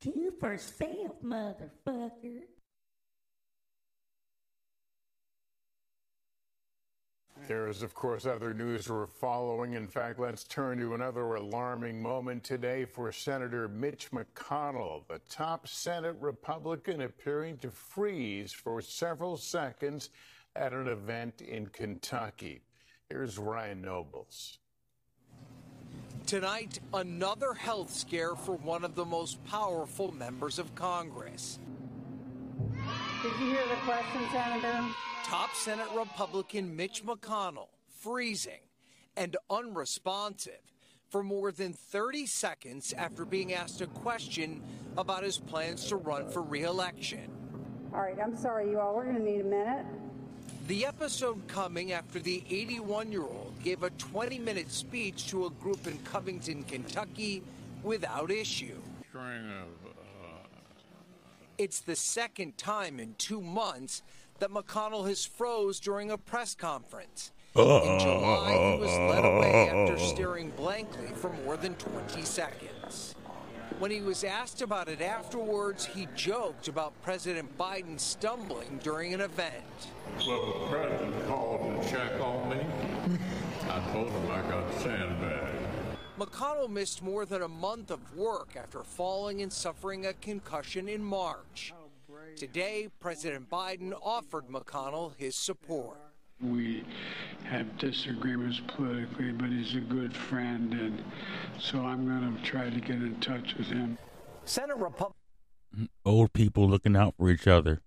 Do for self, motherfucker. There is, of course, other news we're following. In fact, let's turn to another alarming moment today for Senator Mitch McConnell, the top Senate Republican appearing to freeze for several seconds at an event in Kentucky. Here's Ryan Nobles. Tonight, another health scare for one of the most powerful members of Congress. Did you hear the question, Senator? Top Senate Republican Mitch McConnell freezing and unresponsive for more than 30 seconds after being asked a question about his plans to run for reelection. All right, I'm sorry, you all. We're going to need a minute. The episode coming after the 81 year old gave a 20 minute speech to a group in Covington, Kentucky without issue. Uh, it's the second time in two months that McConnell has froze during a press conference. In July, he was led away after staring blankly for more than 20 seconds. When he was asked about it afterwards, he joked about President Biden stumbling during an event. Well, the president called to check on me. I told him I got sandbagged. McConnell missed more than a month of work after falling and suffering a concussion in March. Oh, Today, President Biden offered McConnell his support. We have disagreements politically, but he's a good friend, and so I'm going to try to get in touch with him. Senate Republican. Mm-hmm. Old people looking out for each other.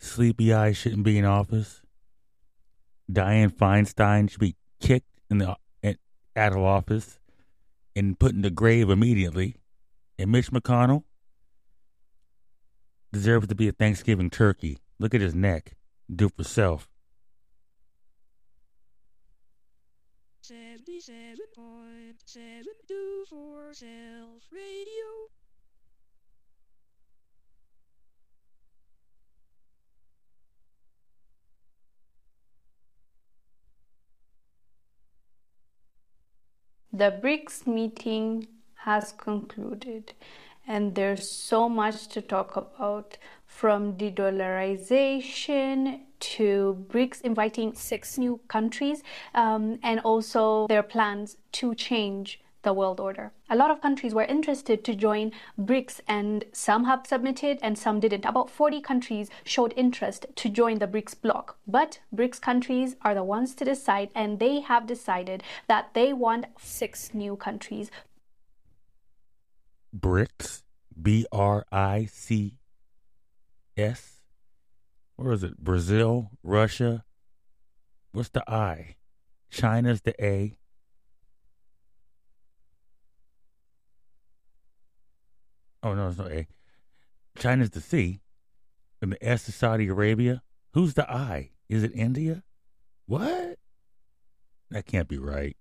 Sleepy eyes shouldn't be in office. Dianne Feinstein should be kicked in the at, out of office and put in the grave immediately. And Mitch McConnell deserves to be a Thanksgiving turkey. Look at his neck. Do for self. 77.72 for Self Radio. The BRICS meeting has concluded, and there's so much to talk about from de dollarization to BRICS inviting six new countries, um, and also their plans to change the world order. A lot of countries were interested to join BRICS, and some have submitted and some didn't. About 40 countries showed interest to join the BRICS bloc. But BRICS countries are the ones to decide, and they have decided that they want six new countries. BRICS, B R I C S. Where is it? Brazil, Russia. What's the I? China's the A. Oh no, it's not A. China's the C, and the S is Saudi Arabia. Who's the I? Is it India? What? That can't be right.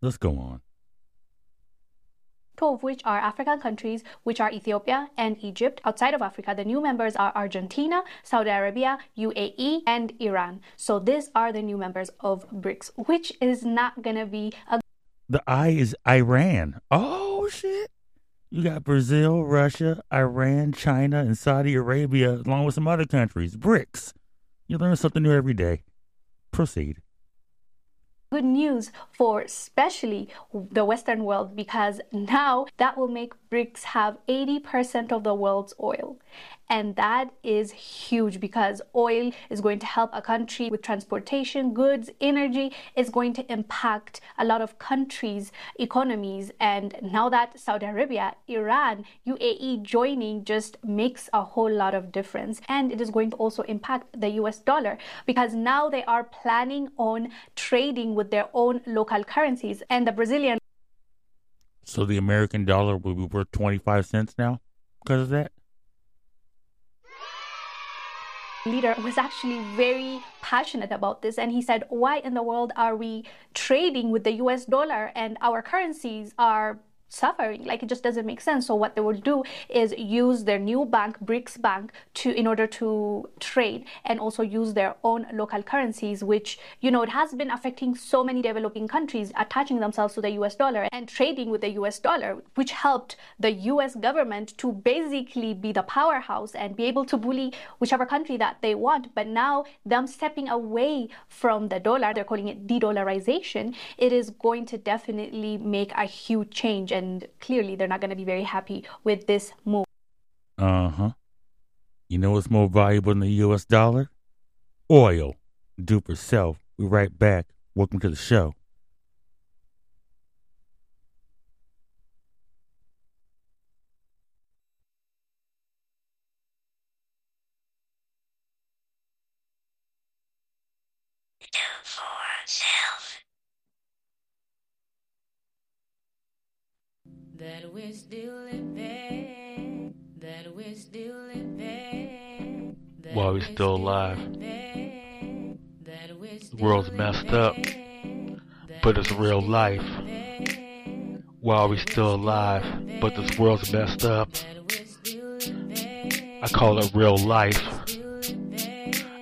Let's go on. Two of which are African countries, which are Ethiopia and Egypt. Outside of Africa, the new members are Argentina, Saudi Arabia, UAE, and Iran. So these are the new members of BRICS, which is not gonna be a The I is Iran. Oh shit. You got Brazil, Russia, Iran, China, and Saudi Arabia, along with some other countries. BRICS. You learn something new every day. Proceed. Good news for especially the Western world because now that will make BRICS have 80% of the world's oil. And that is huge because oil is going to help a country with transportation, goods, energy. It's going to impact a lot of countries' economies. And now that Saudi Arabia, Iran, UAE joining just makes a whole lot of difference. And it is going to also impact the US dollar because now they are planning on trading with their own local currencies. And the Brazilian So the American dollar will be worth 25 cents now because of that? leader was actually very passionate about this and he said why in the world are we trading with the US dollar and our currencies are suffering. Like it just doesn't make sense. So what they will do is use their new bank, BRICS Bank, to in order to trade and also use their own local currencies, which you know it has been affecting so many developing countries attaching themselves to the US dollar and trading with the US dollar, which helped the US government to basically be the powerhouse and be able to bully whichever country that they want. But now them stepping away from the dollar, they're calling it de-dollarization, it is going to definitely make a huge change and clearly they're not going to be very happy with this move. Uh-huh. You know what's more valuable than the US dollar? Oil. For self. We're right back. Welcome to the show. that we're still living, that we're still living, while we're still alive. The world's messed up, but it's real life. While we're still alive, but this world's messed up. I call it real life.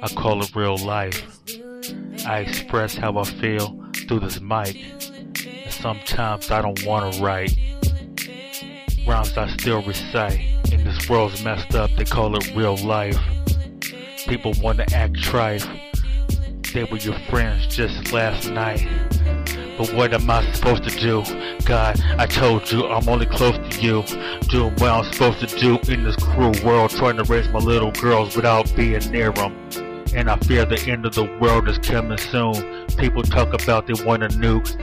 I call it real life. I express how I feel through this mic. Sometimes I don't want to write. Rhymes I still recite. And this world's messed up, they call it real life. People want to act trite. They were your friends just last night. But what am I supposed to do? God, I told you I'm only close to you. Doing what I'm supposed to do in this cruel world, trying to raise my little girls without being near them. And I fear the end of the world is coming soon. People talk about they want to nuke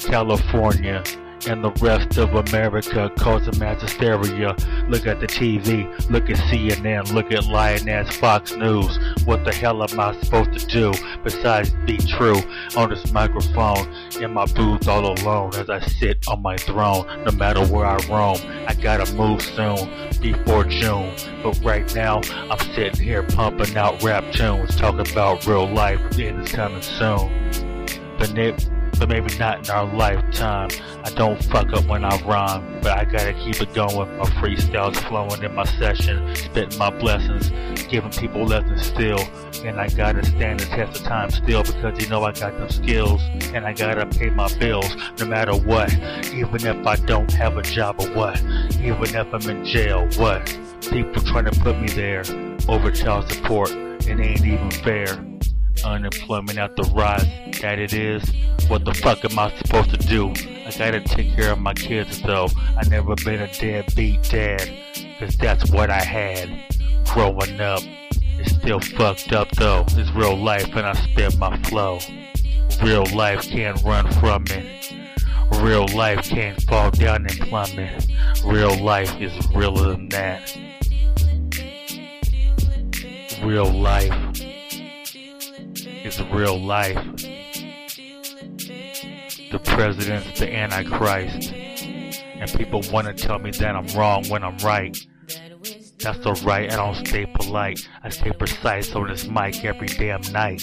California and the rest of America causing mass hysteria. Look at the TV, look at CNN, look at Lioness Fox News. What the hell am I supposed to do besides be true on this microphone in my booth all alone as I sit on my throne no matter where I roam? I gotta move soon before June, but right now I'm sitting here pumping out rap tunes, talking about real life and it's coming soon. But but maybe not in our lifetime. I don't fuck up when I rhyme, but I gotta keep it going. My freestyles flowing in my session, spitting my blessings, giving people lessons still. And I gotta stand the test of time still because you know I got them skills and I gotta pay my bills no matter what. Even if I don't have a job or what, even if I'm in jail, what? People trying to put me there over child support, it ain't even fair unemployment at the rise that it is. What the fuck am I supposed to do? I gotta take care of my kids though. I never been a deadbeat dad, cause that's what I had growing up. It's still fucked up though. It's real life and I spit my flow. Real life can't run from it. Real life can't fall down and plummet. Real life is realer than that. Real life is real life. The president's the Antichrist. And people want to tell me that I'm wrong when I'm right. That's alright, I don't stay polite. I stay precise on this mic every damn night.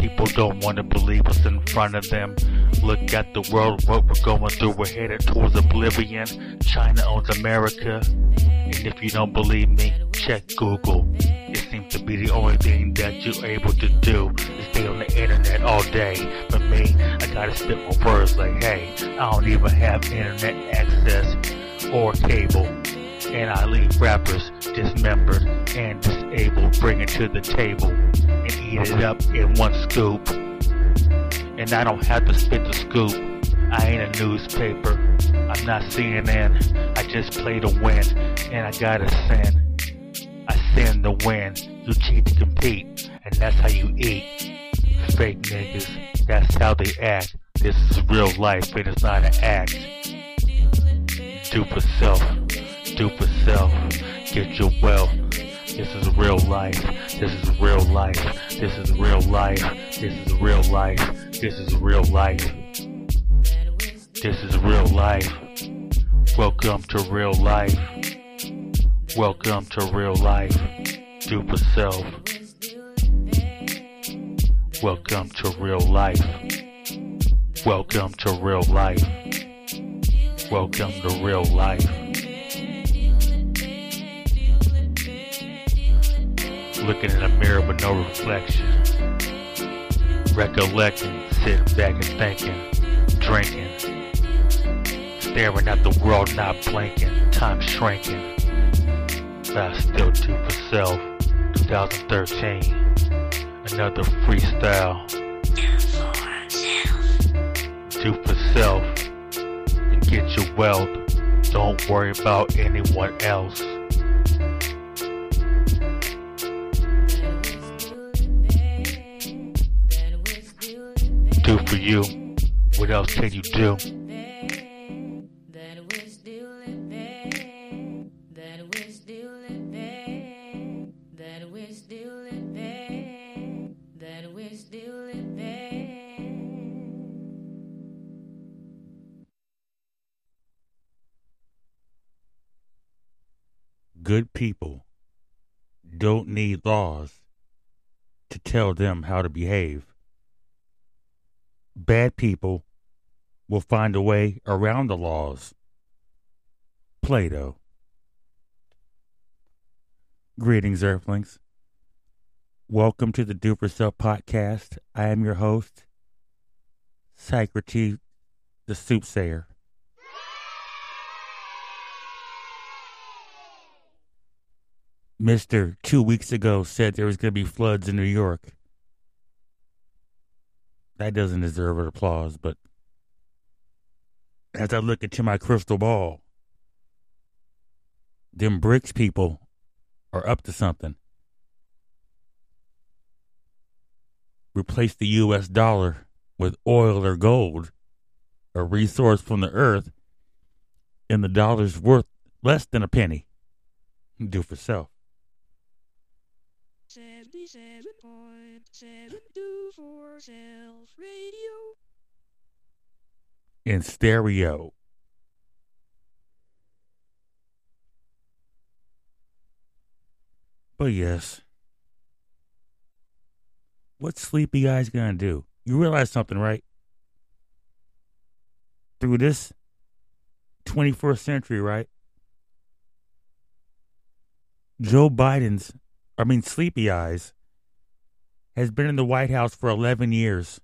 People don't want to believe what's in front of them. Look at the world, what we're going through. We're headed towards oblivion. China owns America. And if you don't believe me, check Google. To be the only thing that you're able to do is stay on the internet all day. For me, I gotta spit my words like, hey, I don't even have internet access or cable. And I leave rappers dismembered and disabled, bring it to the table and eat it up in one scoop. And I don't have to spit the scoop. I ain't a newspaper. I'm not CNN. I just play to win, and I gotta sin. I sin to win. You cheat to compete, and that's how you eat. Fake niggas, that's how they act. This is real life, and it's not an act. Do for self, do for self. Get your wealth. This is real life. This is real life. This is real life. This is real life. This is real life. This is real life. Welcome to real life. Welcome to real life. For self. Welcome to real life. Welcome to real life. Welcome to real life. Looking in a mirror with no reflection. Recollecting, sitting back and thinking, drinking. Staring at the world, not blinking, time shrinking. But I still do for self. 2013. Another freestyle. Do for self and get your wealth. Don't worry about anyone else. Do for you. What else can you do? People don't need laws to tell them how to behave. Bad people will find a way around the laws. Plato. Greetings, Earthlings. Welcome to the Do For Self podcast. I am your host, Socrates, the Soothsayer. Mister two weeks ago said there was going to be floods in New York. That doesn't deserve an applause, but as I look into my crystal ball, them BRICS people are up to something. Replace the U.S. dollar with oil or gold, a resource from the earth, and the dollar's worth less than a penny. Do for self. 77.7 do self radio. in stereo. But yes, what's Sleepy Eyes gonna do? You realize something, right? Through this 21st century, right? Joe Biden's, I mean, Sleepy Eyes, has been in the White House for 11 years.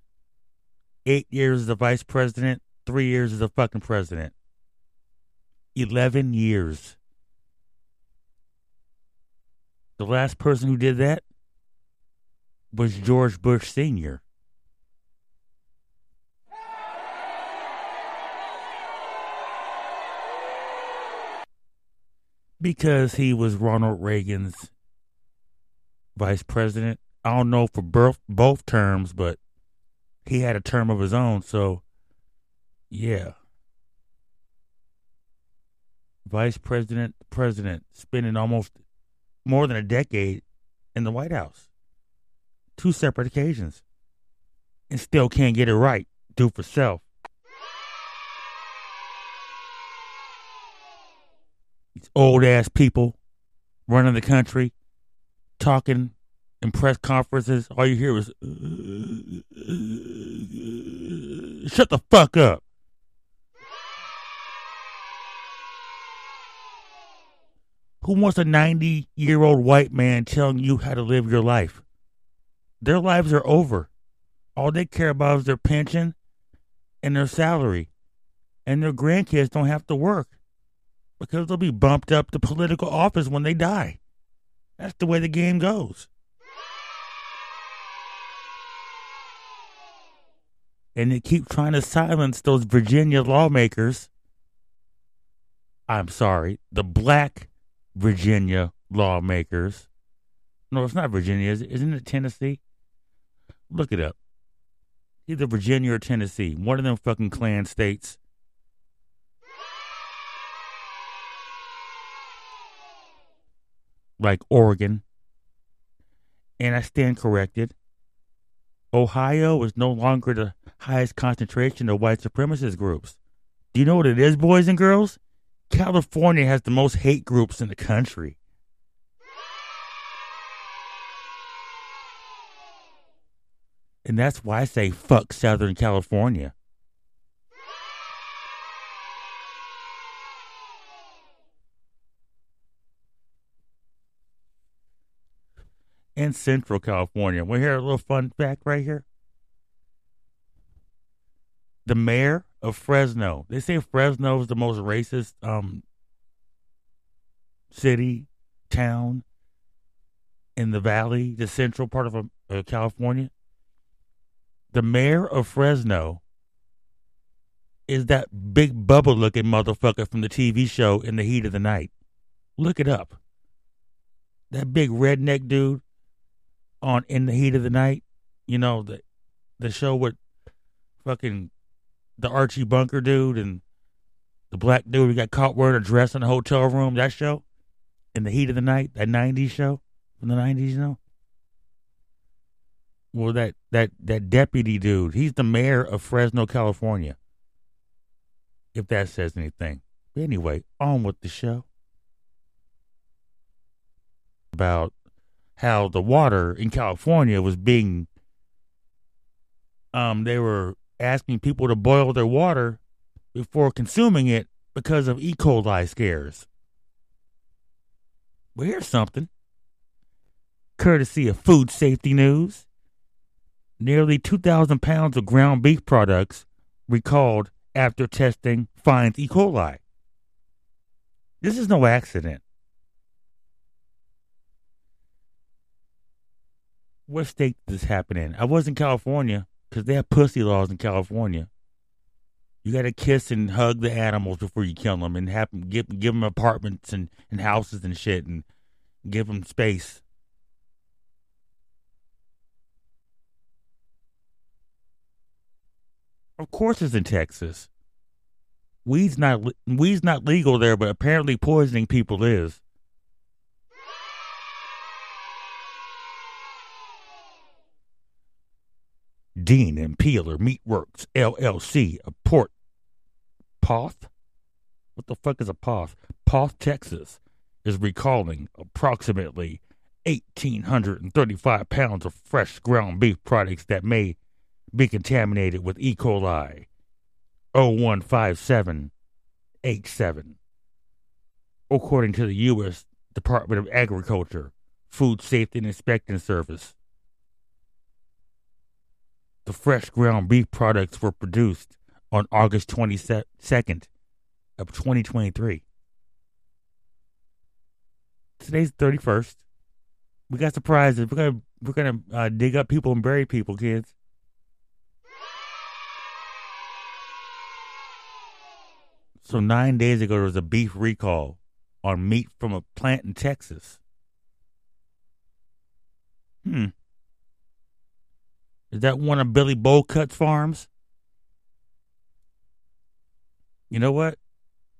Eight years as a vice president, three years as a fucking president. 11 years. The last person who did that was George Bush Sr. Because he was Ronald Reagan's vice president. I don't know for both, both terms, but he had a term of his own, so yeah. Vice president, president, spending almost more than a decade in the White House. Two separate occasions. And still can't get it right. Do for self. These old ass people running the country, talking in press conferences. All you hear is, shut the fuck up. Who wants a 90 year old white man telling you how to live your life? Their lives are over. All they care about is their pension and their salary. And their grandkids don't have to work because they'll be bumped up to political office when they die. That's the way the game goes. And they keep trying to silence those Virginia lawmakers. I'm sorry, the black Virginia lawmakers. No, it's not Virginia. Isn't it Tennessee? Look it up. Either Virginia or Tennessee. One of them fucking Klan states. Like Oregon. And I stand corrected. Ohio is no longer the highest concentration of white supremacist groups. Do you know what it is, boys and girls? California has the most hate groups in the country. And that's why I say fuck Southern California. And Central California. We hear a little fun fact right here. The mayor of Fresno. They say Fresno is the most racist um, city, town in the valley, the central part of uh, California. The mayor of Fresno is that big bubble looking motherfucker from the TV show In the Heat of the Night. Look it up. That big redneck dude on In the Heat of the Night. You know, the the show with fucking the Archie Bunker dude and the black dude who got caught wearing a dress in a hotel room. That show? In the Heat of the Night, that 90s show from the 90s, you know? Well, that, that, that deputy dude, he's the mayor of Fresno, California if that says anything. Anyway, on with the show. About how the water in California was being um they were asking people to boil their water before consuming it because of E. coli scares. Well, here's something. Courtesy of Food Safety News. Nearly 2,000 pounds of ground beef products recalled after testing finds E. coli. This is no accident. What state does this happen in? I was in California because they have pussy laws in California. You got to kiss and hug the animals before you kill them, and have give give them apartments and, and houses and shit, and give them space. Of course, it's in Texas. Weed's not weed's not legal there, but apparently poisoning people is. Dean and Peeler Meatworks LLC of Port Poth. What the fuck is a Poth? Poth, Texas, is recalling approximately 1,835 pounds of fresh ground beef products that may be contaminated with E. coli 015787. According to the U.S. Department of Agriculture, Food Safety and Inspection Service, the fresh ground beef products were produced on August 22nd of 2023. Today's 31st. We got surprises. We're gonna we're gonna uh, dig up people and bury people, kids. So nine days ago, there was a beef recall on meat from a plant in Texas. Hmm. Is that one of Billy Bowcut's farms? You know what?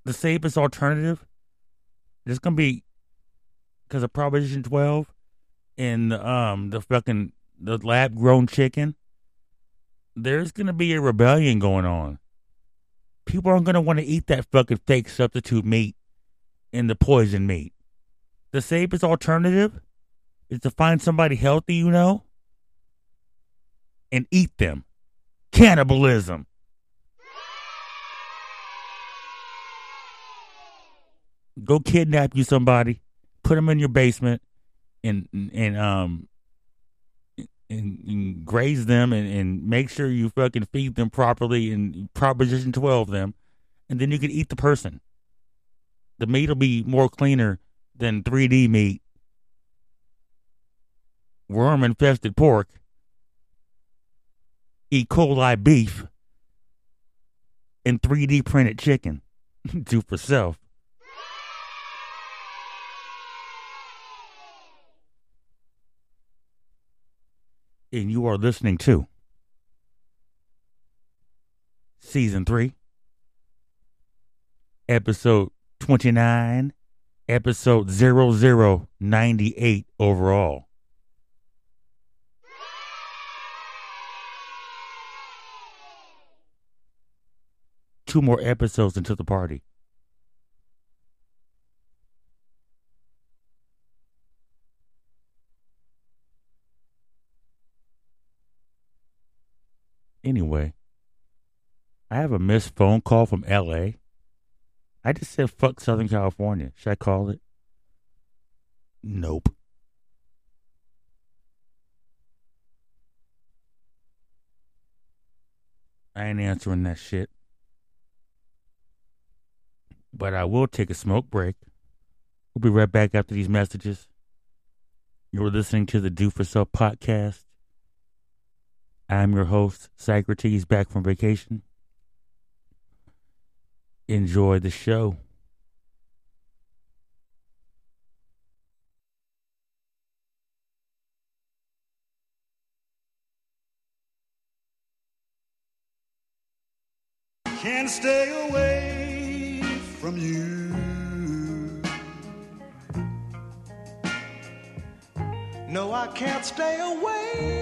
The safest alternative is going to be because of Proposition 12 and um the fucking the lab grown chicken. There's going to be a rebellion going on people aren't going to want to eat that fucking fake substitute meat and the poison meat. The safest alternative is to find somebody healthy, you know, and eat them. Cannibalism. Go kidnap you somebody, put them in your basement, and and um and, and graze them and, and make sure you fucking feed them properly and proposition 12 them and then you can eat the person the meat will be more cleaner than 3d meat worm infested pork e. coli beef and 3d printed chicken. Do for self. And you are listening to season three, episode 29, episode 0098 overall. two more episodes into the party. Anyway, I have a missed phone call from LA. I just said fuck Southern California. Should I call it? Nope. I ain't answering that shit. But I will take a smoke break. We'll be right back after these messages. You're listening to the Do for Self podcast. I'm your host, Socrates, back from vacation. Enjoy the show. Can't stay can't stay away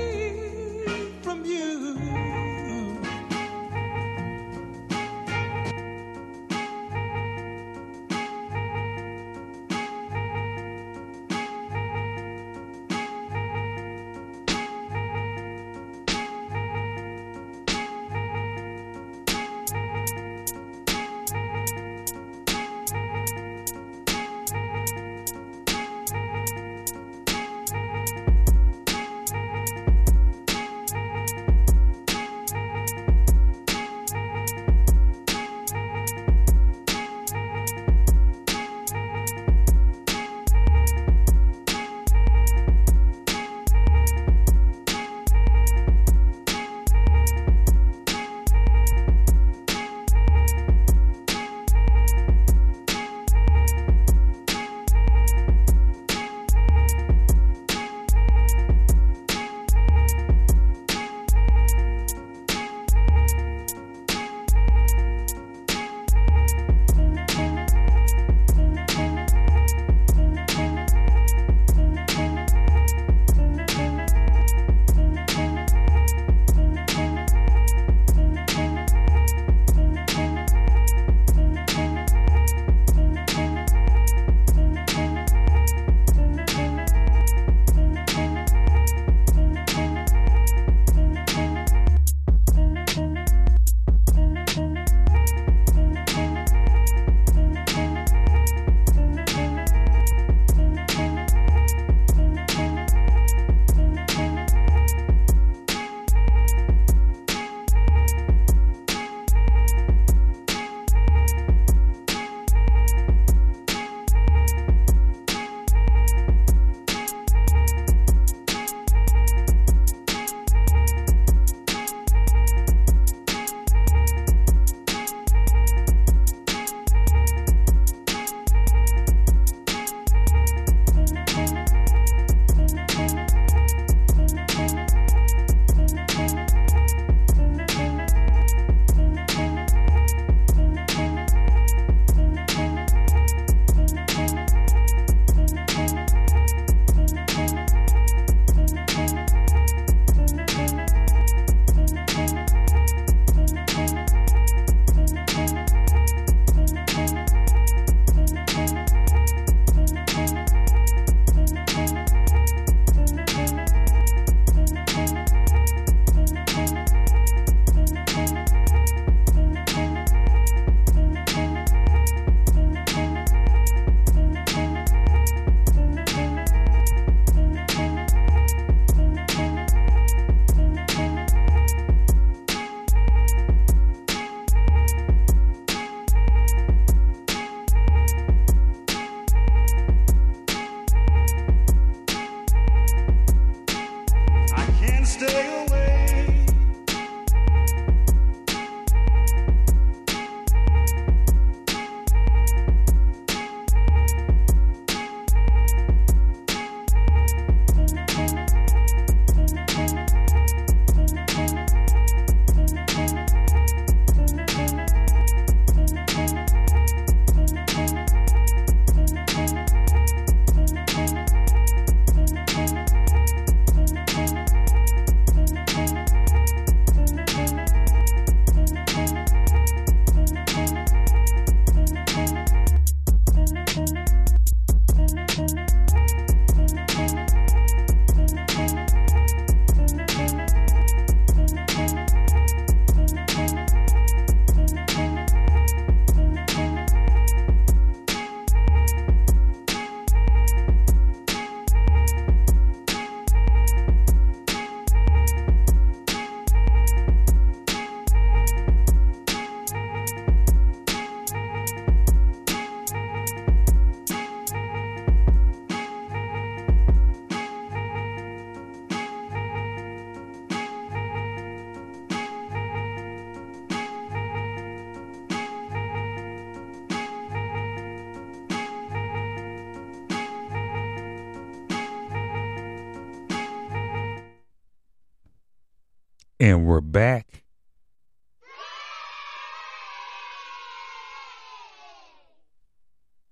And we're back.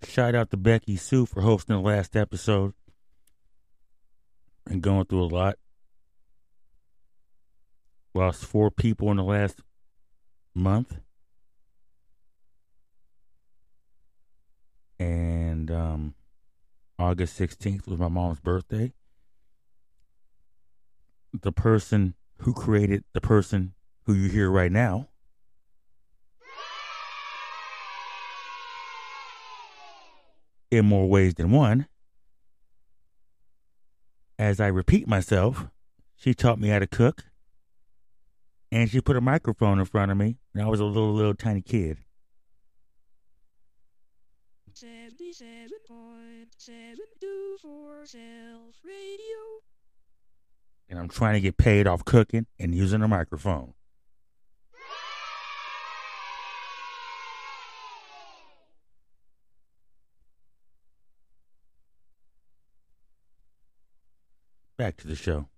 Shout out to Becky Sue for hosting the last episode and going through a lot. Lost four people in the last month. And um, August 16th was my mom's birthday. The person who created the person who you hear right now in more ways than one. As I repeat myself, she taught me how to cook, and she put a microphone in front of me when I was a little, little tiny kid. 77.724 Self Radio. And I'm trying to get paid off cooking and using a microphone. Back to the show.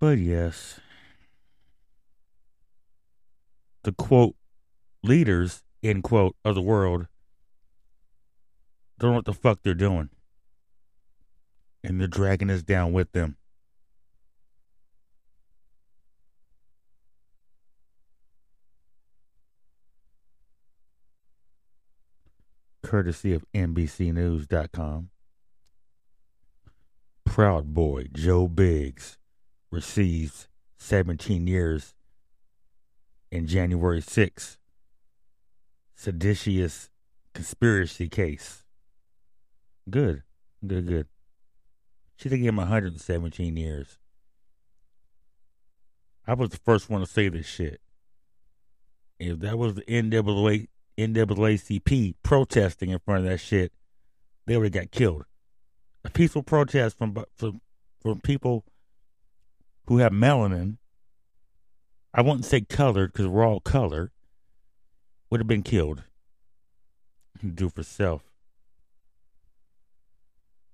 But yes, the quote leaders, end quote, of the world don't know what the fuck they're doing. And they're dragging us down with them. Courtesy of NBCNews.com. Proud Boy Joe Biggs receives 17 years in January 6 seditious conspiracy case. Good. Good, good. Should have given him 117 years. I was the first one to say this shit. If that was the NAA, NAACP protesting in front of that shit, they would have got killed. A peaceful protest from from from people who have melanin. I wouldn't say colored because we're all color. Would have been killed. Do for self.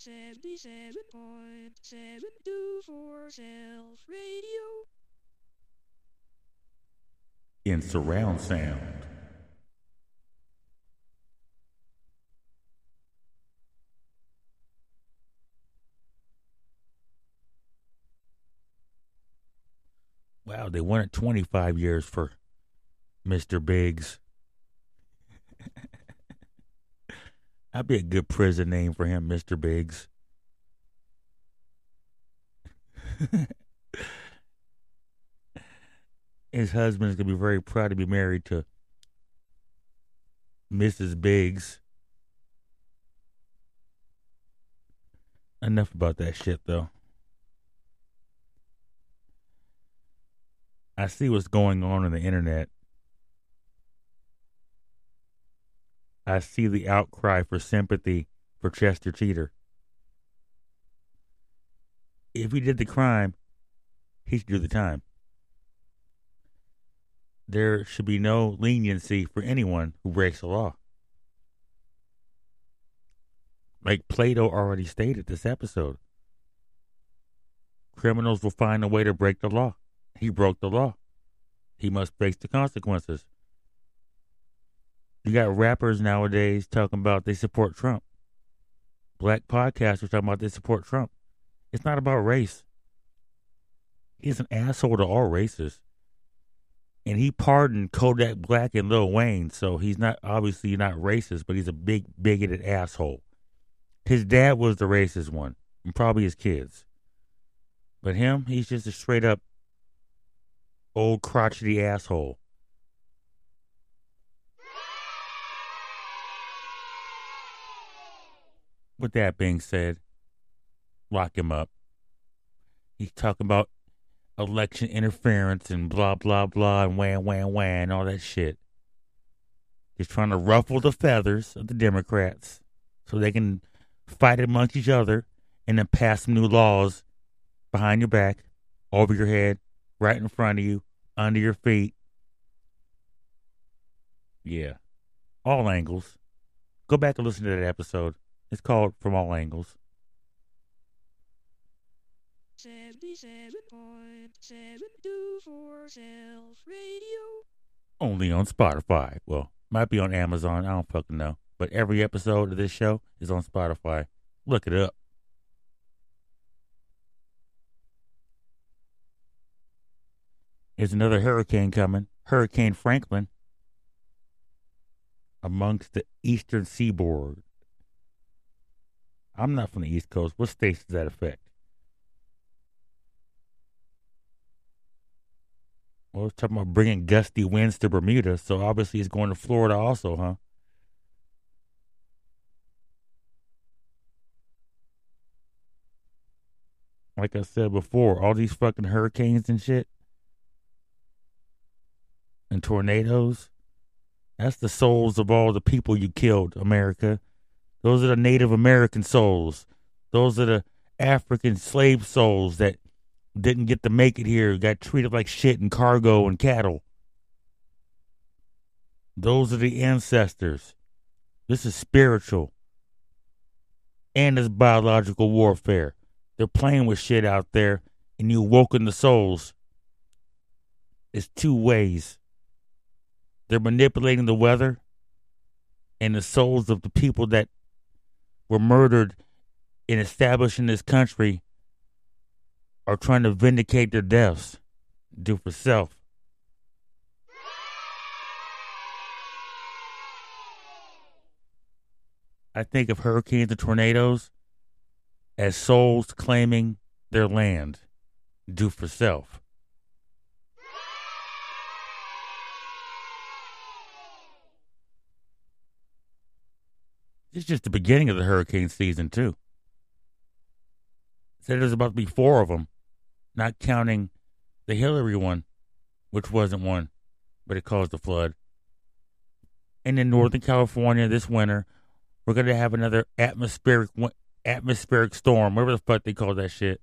77.724 Self Radio. in surround sound. Wow, they wanted 25 years for Mr. Biggs. That'd be a good prison name for him, Mr. Biggs. His husband's gonna be very proud to be married to Mrs. Biggs. Enough about that shit, though. I see what's going on on the internet. I see the outcry for sympathy for Chester Cheater. If he did the crime, he should do the time. There should be no leniency for anyone who breaks the law. Like Plato already stated this episode. Criminals will find a way to break the law. He broke the law. He must face the consequences. You got rappers nowadays talking about they support Trump. Black podcasters talking about they support Trump. It's not about race. He's an asshole to all races. And he pardoned Kodak Black and Lil Wayne, so he's not obviously not racist, but he's a big bigoted asshole. His dad was the racist one, and probably his kids. But him, he's just a straight up old crotchety asshole. With that being said, lock him up. He's talking about election interference and blah blah blah and wham wham wham and all that shit. He's trying to ruffle the feathers of the Democrats so they can fight amongst each other and then pass some new laws behind your back, over your head, right in front of you, under your feet. Yeah. All angles. Go back and listen to that episode. It's called From All Angles. 97.724 Self Radio. Only on Spotify. Well, might be on Amazon. I don't fucking know. But every episode of this show is on Spotify. Look it up. There's another hurricane coming. Hurricane Franklin amongst the eastern seaboard. I'm not from the East Coast. What states does that affect? Well, it's talking about bringing gusty winds to Bermuda, so obviously it's going to Florida also, huh? Like I said before, all these fucking hurricanes and shit and tornadoes, that's the souls of all the people you killed, America. Those are the Native American souls. Those are the African slave souls that didn't get to make it here, got treated like shit and cargo and cattle. Those are the ancestors. This is spiritual. And it's biological warfare. They're playing with shit out there, and you woken the souls. It's two ways. They're manipulating the weather and the souls of the people that were murdered in establishing this country are trying to vindicate their deaths. Do for self. I think of hurricanes and tornadoes as souls claiming their land. Do for self. It's just the beginning of the hurricane season, too. Said there's about to be four of them, not counting the Hilary one, which wasn't one, but it caused a flood. And in Northern California this winter, we're going to have another atmospheric atmospheric storm, whatever the fuck they call that shit.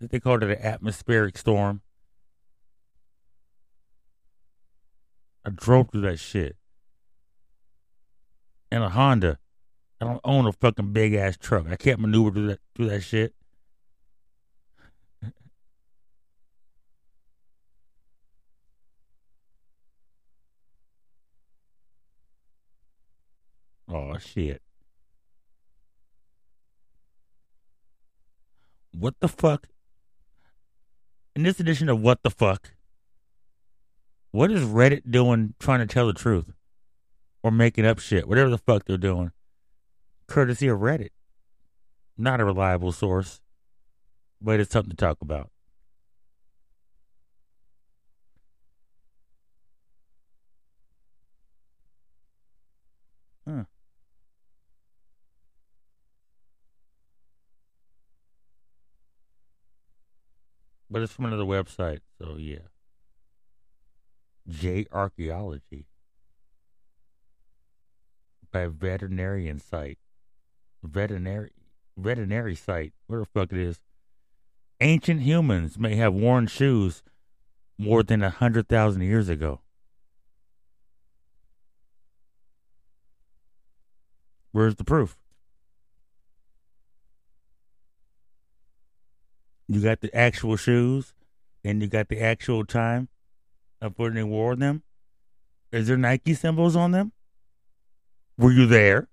They called it an atmospheric storm. I drove through that shit. In a Honda. I don't own a fucking big ass truck. I can't maneuver through that through that shit. oh shit. What the fuck? In this edition of What the Fuck, what is Reddit doing trying to tell the truth? Or making up shit, whatever the fuck they're doing. Courtesy of Reddit. Not a reliable source, but it's something to talk about. Huh. But it's from another website, so yeah. J Archaeology by veterinarian site. Veterinary veterinary site. Where the fuck it is. Ancient humans may have worn shoes more than a hundred thousand years ago. Where's the proof? You got the actual shoes, and you got the actual time of when they wore them. Is there Nike symbols on them? Were you there?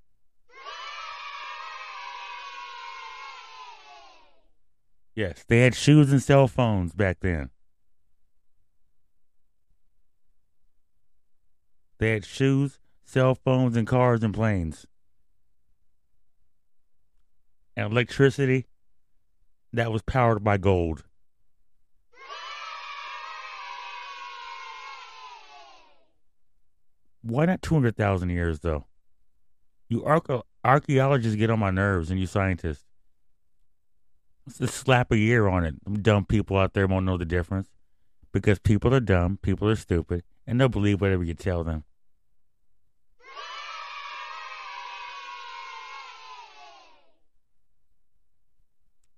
Yes, they had shoes and cell phones back then. They had shoes, cell phones, and cars and planes. And electricity that was powered by gold. Why not 200,000 years, though? You archaeologists get on my nerves, and you scientists. Just slap a year on it. Dumb people out there won't know the difference. Because people are dumb, people are stupid, and they'll believe whatever you tell them.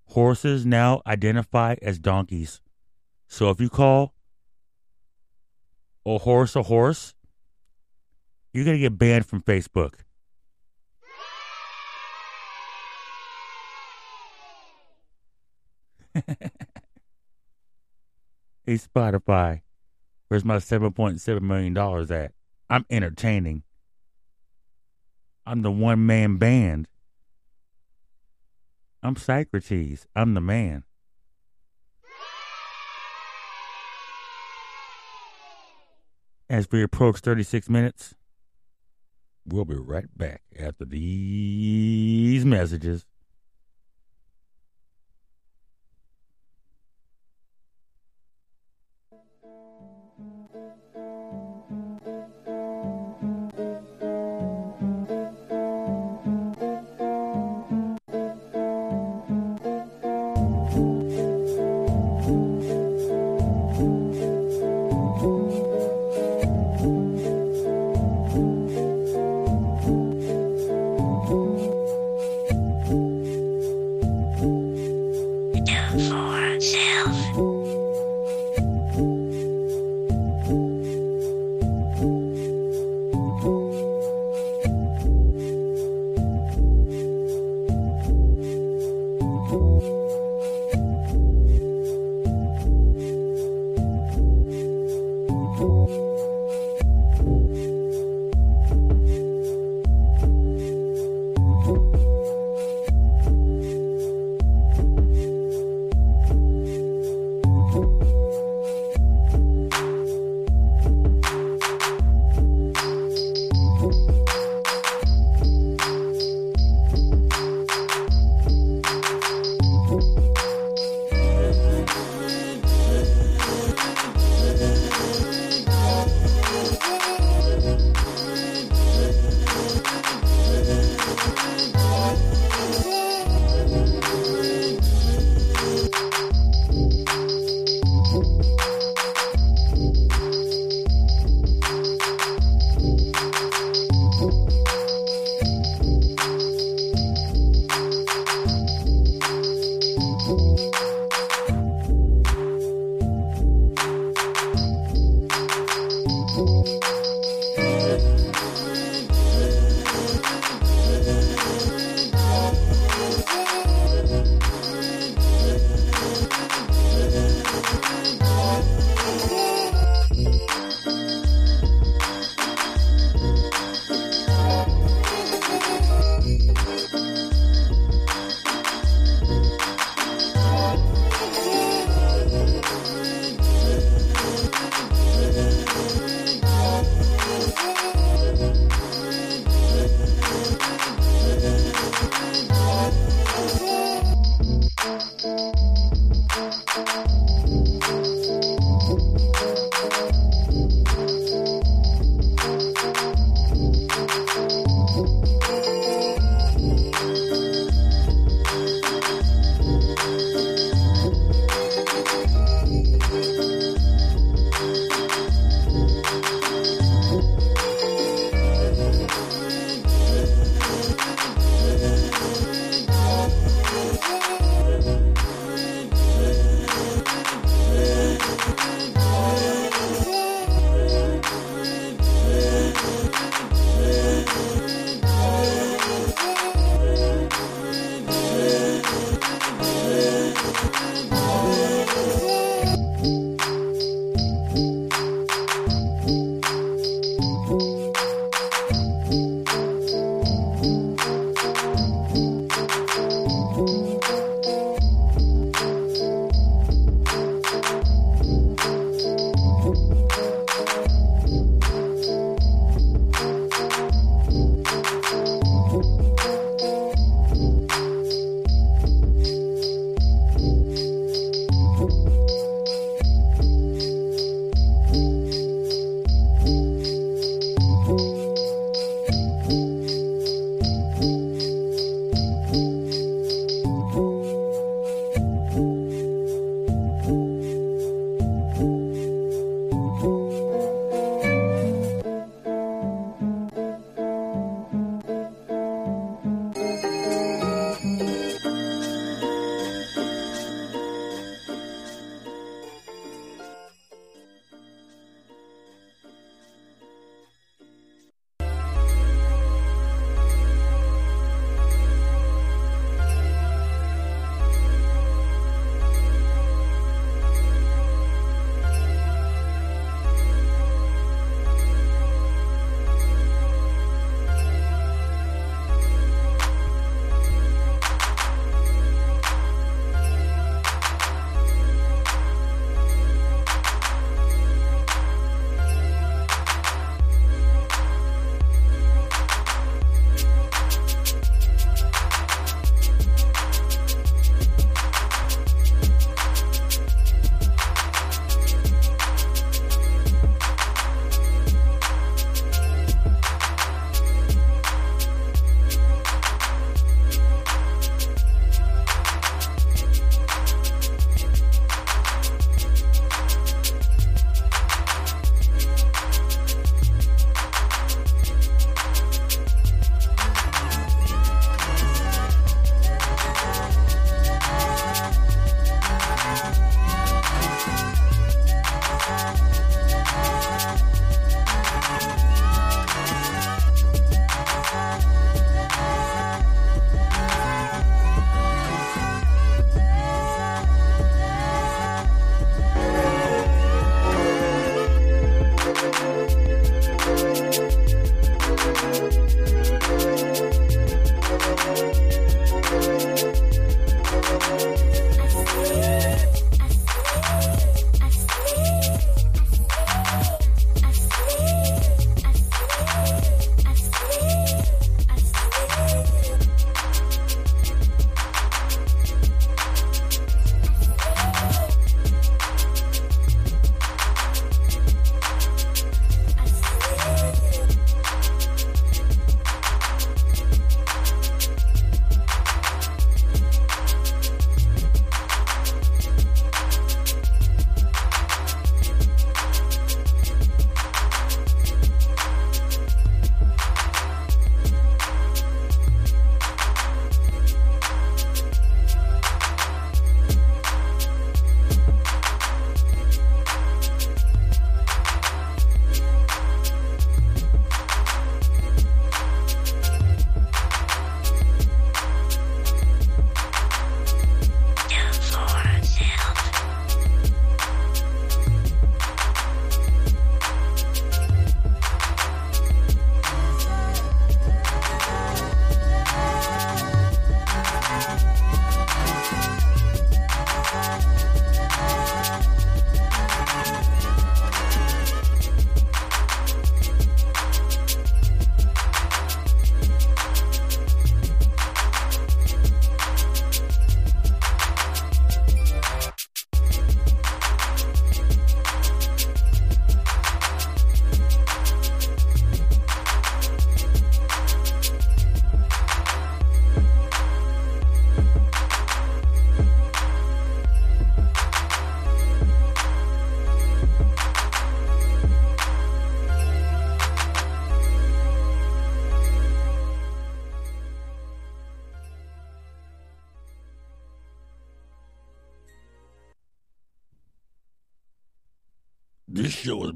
Horses now identify as donkeys. So if you call a horse a horse, you're going to get banned from Facebook. hey, Spotify, where's my $7.7 million at? I'm entertaining. I'm the one man band. I'm Socrates. I'm the man. As we approach 36 minutes, we'll be right back after these messages.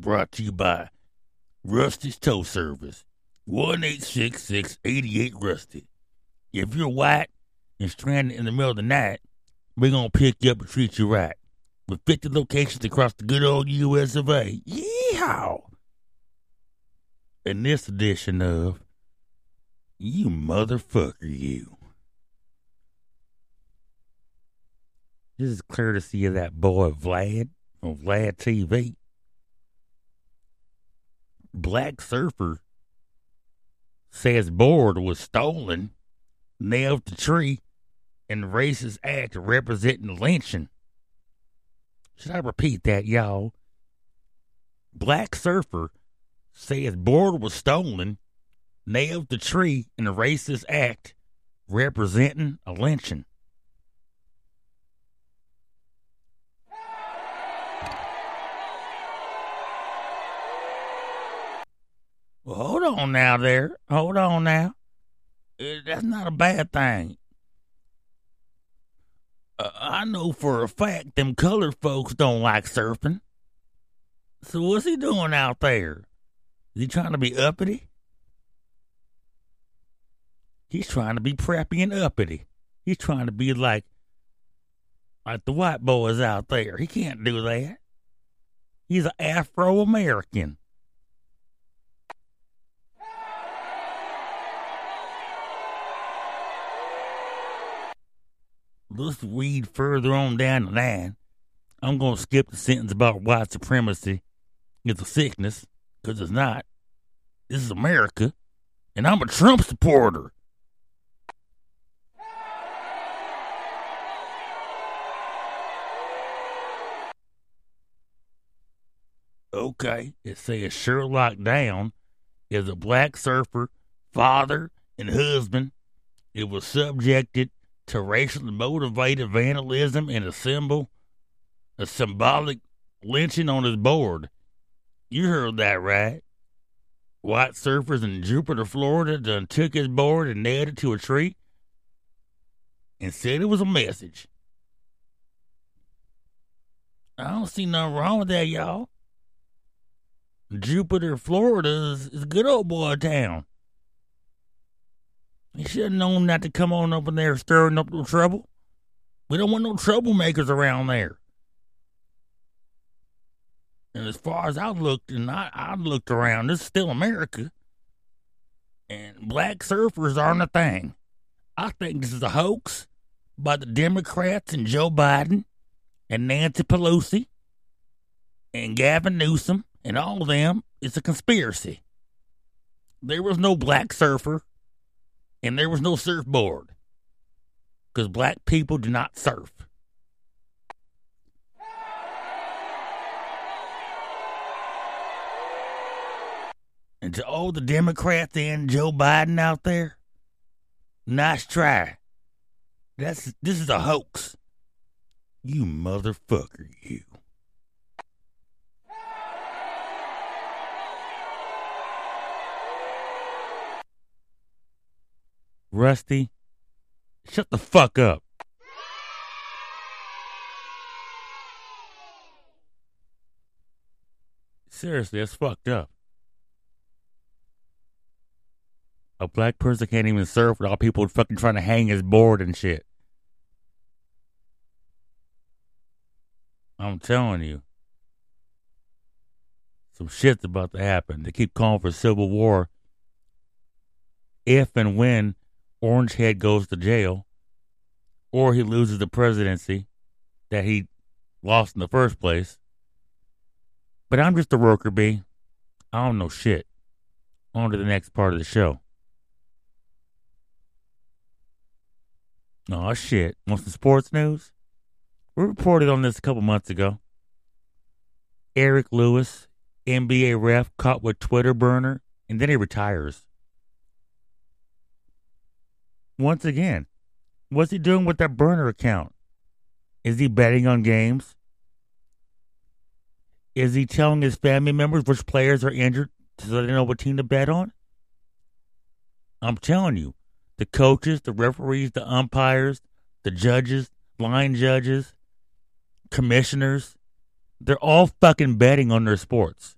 Brought to you by Rusty's Tow Service. 1 88 Rusty. If you're white and stranded in the middle of the night, we're going to pick you up and treat you right. With 50 locations across the good old US of A. Yeehaw! In this edition of You Motherfucker You. This is courtesy of that boy Vlad on Vlad TV. Black Surfer says board was stolen, nailed to tree, and racist act representing lynching. Should I repeat that, y'all? Black Surfer says board was stolen, nailed to tree and racist act representing a lynching. Well, hold on now there. Hold on now. Uh, That's not a bad thing. Uh, I know for a fact them colored folks don't like surfing. So what's he doing out there? Is he trying to be uppity? He's trying to be preppy and uppity. He's trying to be like like the white boys out there. He can't do that. He's an Afro American. Let's read further on down the line. I'm going to skip the sentence about white supremacy is a sickness, because it's not. This is America, and I'm a Trump supporter. Okay, it says Sherlock Down is a black surfer, father, and husband. It was subjected to racially motivated vandalism and a symbol, a symbolic lynching on his board. You heard that right. White surfers in Jupiter, Florida done took his board and nailed it to a tree and said it was a message. I don't see nothing wrong with that, y'all. Jupiter, Florida is, is a good old boy town. He should have known not to come on up in there stirring up no trouble. We don't want no troublemakers around there. And as far as I looked, and I, I looked around, this is still America. And black surfers aren't a thing. I think this is a hoax by the Democrats and Joe Biden and Nancy Pelosi and Gavin Newsom and all of them. It's a conspiracy. There was no black surfer and there was no surfboard because black people do not surf. And to all the Democrats and Joe Biden out there, nice try. That's this is a hoax. You motherfucker, you. Rusty, shut the fuck up. Seriously, that's fucked up. A black person can't even surf without people fucking trying to hang his board and shit. I'm telling you. Some shit's about to happen. They keep calling for civil war. If and when Orange Head goes to jail, or he loses the presidency that he lost in the first place. But I'm just a worker bee. I don't know shit. On to the next part of the show. Oh shit. Want some sports news? We reported on this a couple months ago. Eric Lewis, NBA ref, caught with Twitter burner, and then he retires. Once again, what's he doing with that burner account? Is he betting on games? Is he telling his family members which players are injured so they know what team to bet on? I'm telling you, the coaches, the referees, the umpires, the judges, line judges, commissioners, They're all fucking betting on their sports.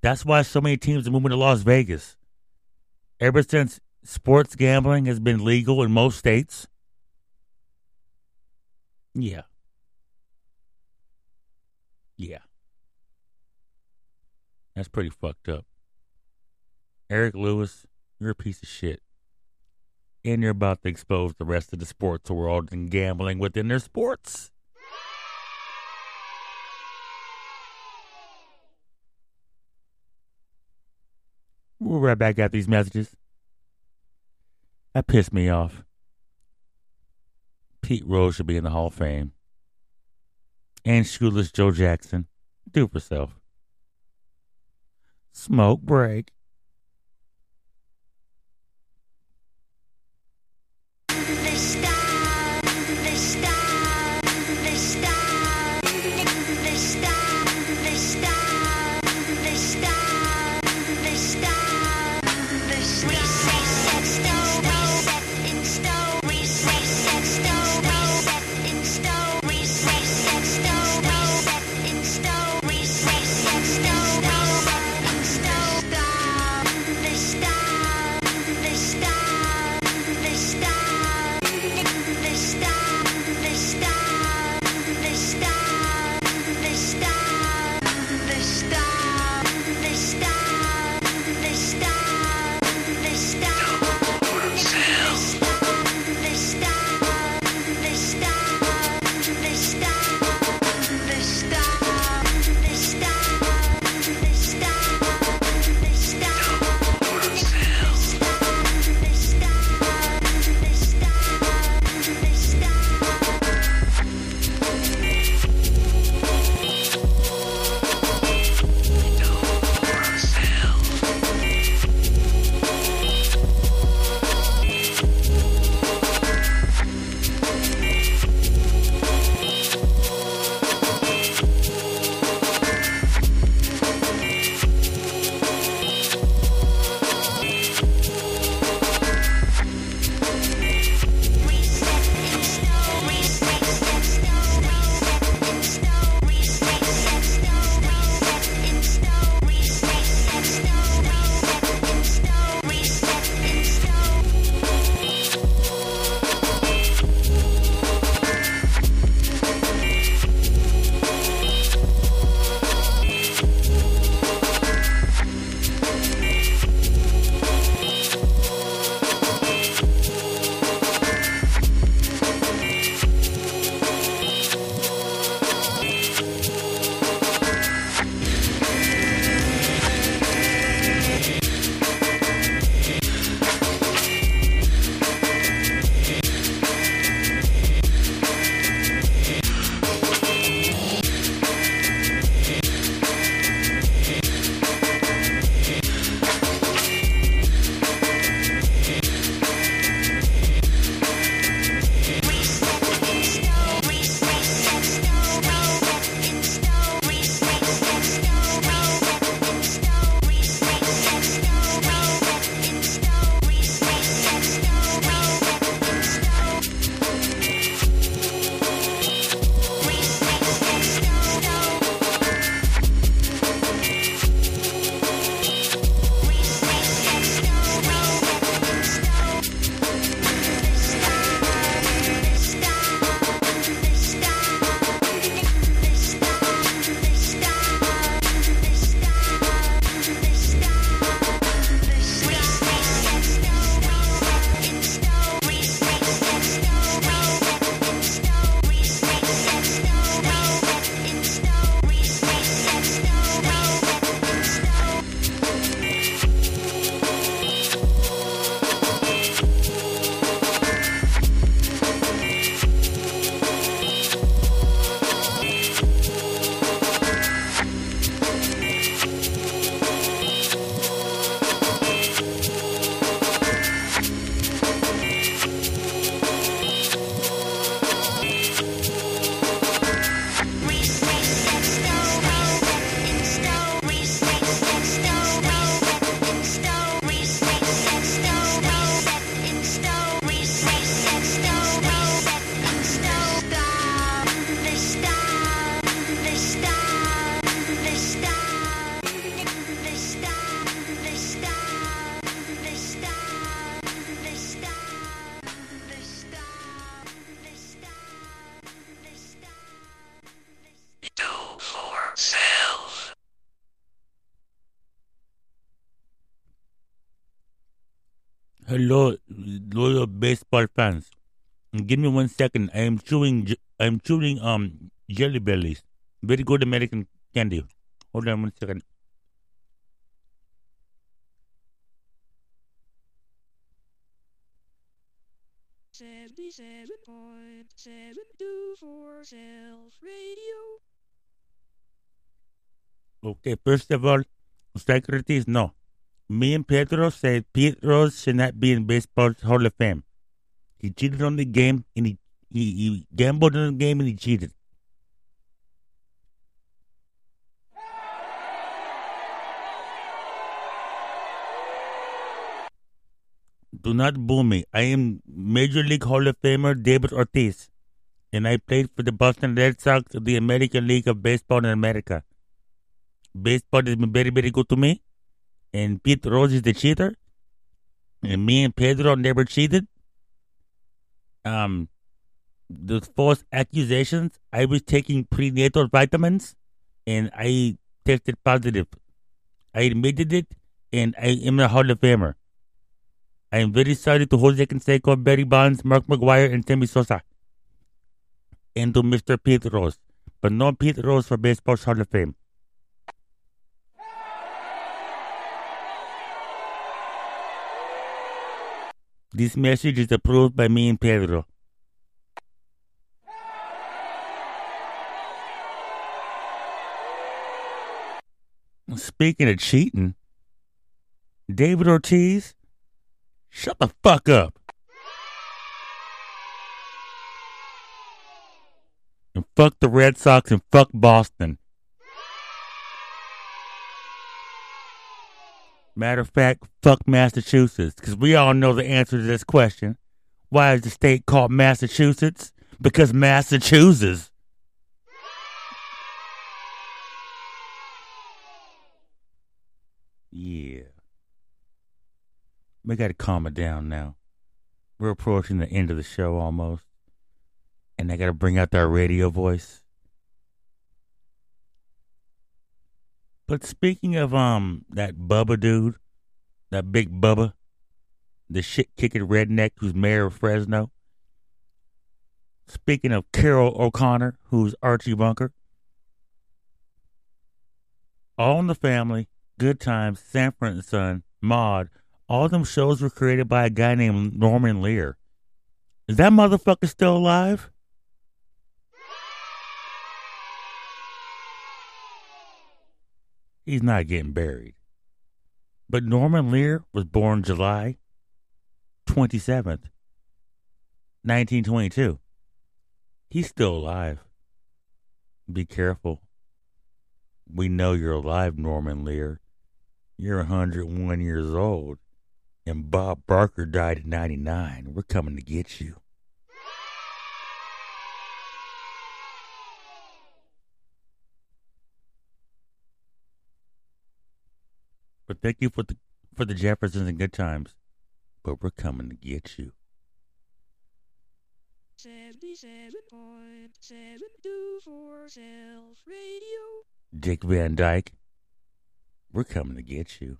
That's why so many teams are moving to Las Vegas. Ever since sports gambling has been legal in most states. Yeah. Yeah. That's pretty fucked up. Eric Lewis, you're a piece of shit. And you're about to expose the rest of the sports world and gambling within their sports. We'll right back after these messages. That pissed me off. Pete Rose should be in the Hall of Fame. And shoeless Joe Jackson. Do for self. Smoke break. Fans. Give me one second. I am chewing. I'm chewing um jelly bellies. Very good American candy. Hold on one second. Seventy-seven point seven two four Self Radio. Okay, first of all, Socrates, no. Me and Pedro said Pedro should not be in baseball's Hall of Fame. He cheated on the game and he, he, he gambled on the game and he cheated. Do not boo me. I am Major League Hall of Famer David Ortiz, and I played for the Boston Red Sox of the American League of Baseball in America. Baseball has been very, very good to me, and Pete Rose is the cheater, and me and Pedro never cheated. Um, the false accusations. I was taking prenatal vitamins, and I tested positive. I admitted it, and I am a Hall of Famer. I am very sorry to Jose Canseco, Barry Bonds, Mark McGwire, and Timmy Sosa. And to Mr. Pete Rose. But no Pete Rose for Baseball's Hall of Fame. This message is approved by me and Pedro. Speaking of cheating, David Ortiz, shut the fuck up. And fuck the Red Sox and fuck Boston. Matter of fact, fuck Massachusetts, because we all know the answer to this question. Why is the state called Massachusetts? Because Massachusetts. Yeah. We gotta calm it down now. We're approaching the end of the show almost. And I gotta bring out that radio voice. But speaking of um that Bubba dude, that big Bubba, the shit kicking redneck who's mayor of Fresno. Speaking of Carroll O'Connor, who's Archie Bunker. All in the Family, Good Times, Sanford and Son, Maude, all them shows were created by a guy named Norman Lear. Is that motherfucker still alive? He's not getting buried. But Norman Lear was born July 27th, 1922. He's still alive. Be careful. We know you're alive, Norman Lear. You're 101 years old. And Bob Barker died at 99. We're coming to get you. But thank you for the for the Jeffersons and good times. But we're coming to get you. Seventy-seven point seven two four Self Radio. Dick Van Dyke. We're coming to get you.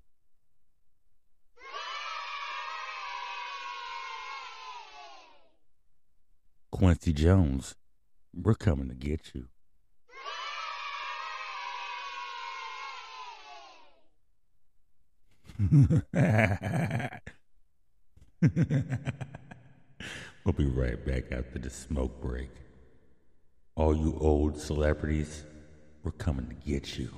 Quincy Jones. We're coming to get you. we'll be right back after the smoke break. All you old celebrities, we're coming to get you.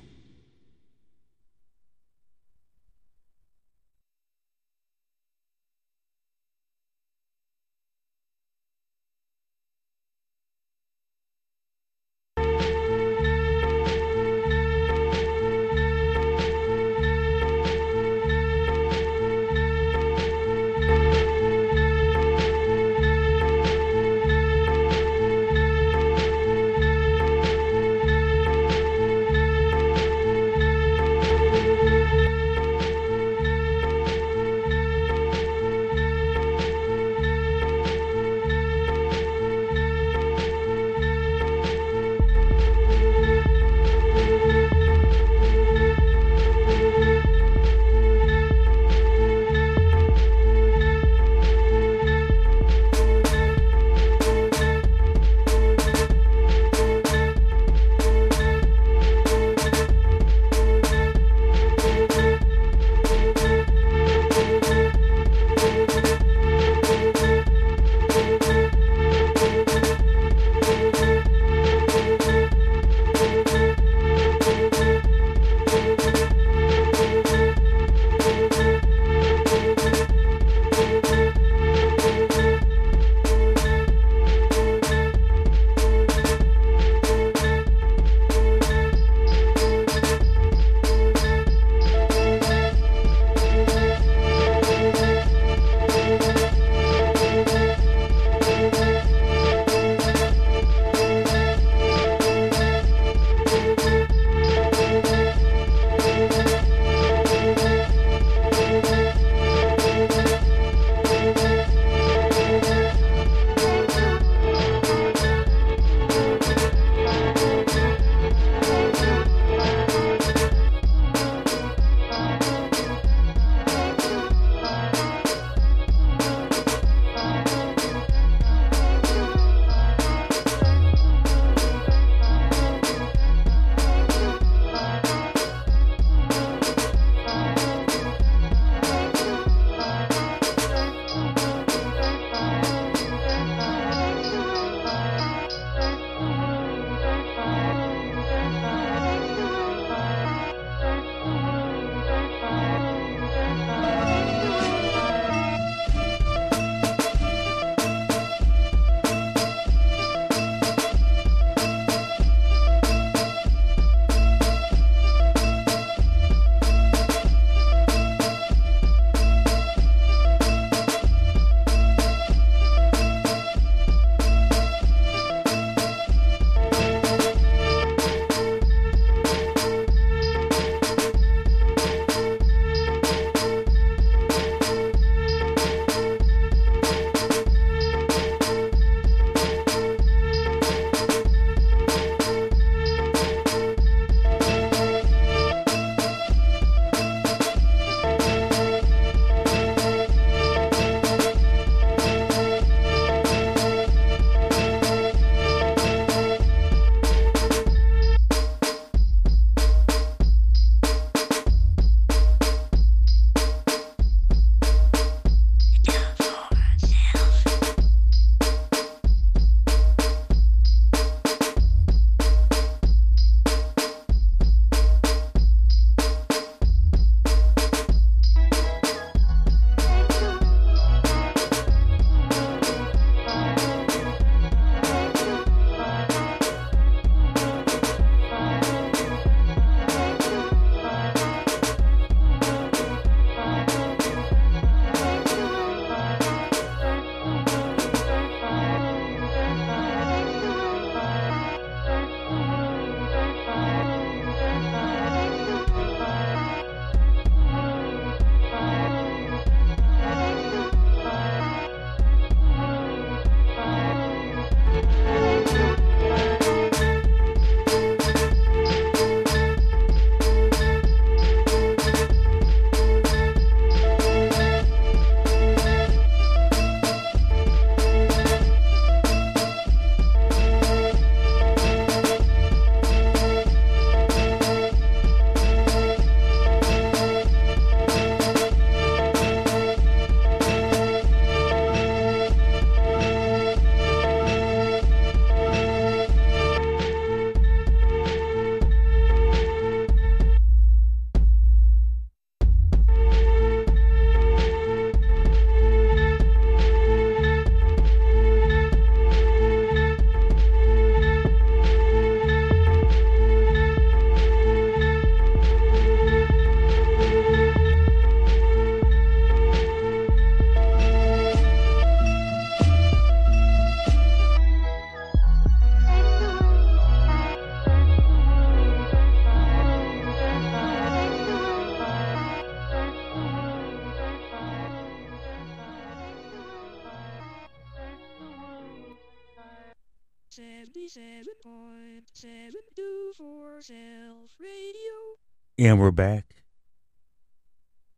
And we're back.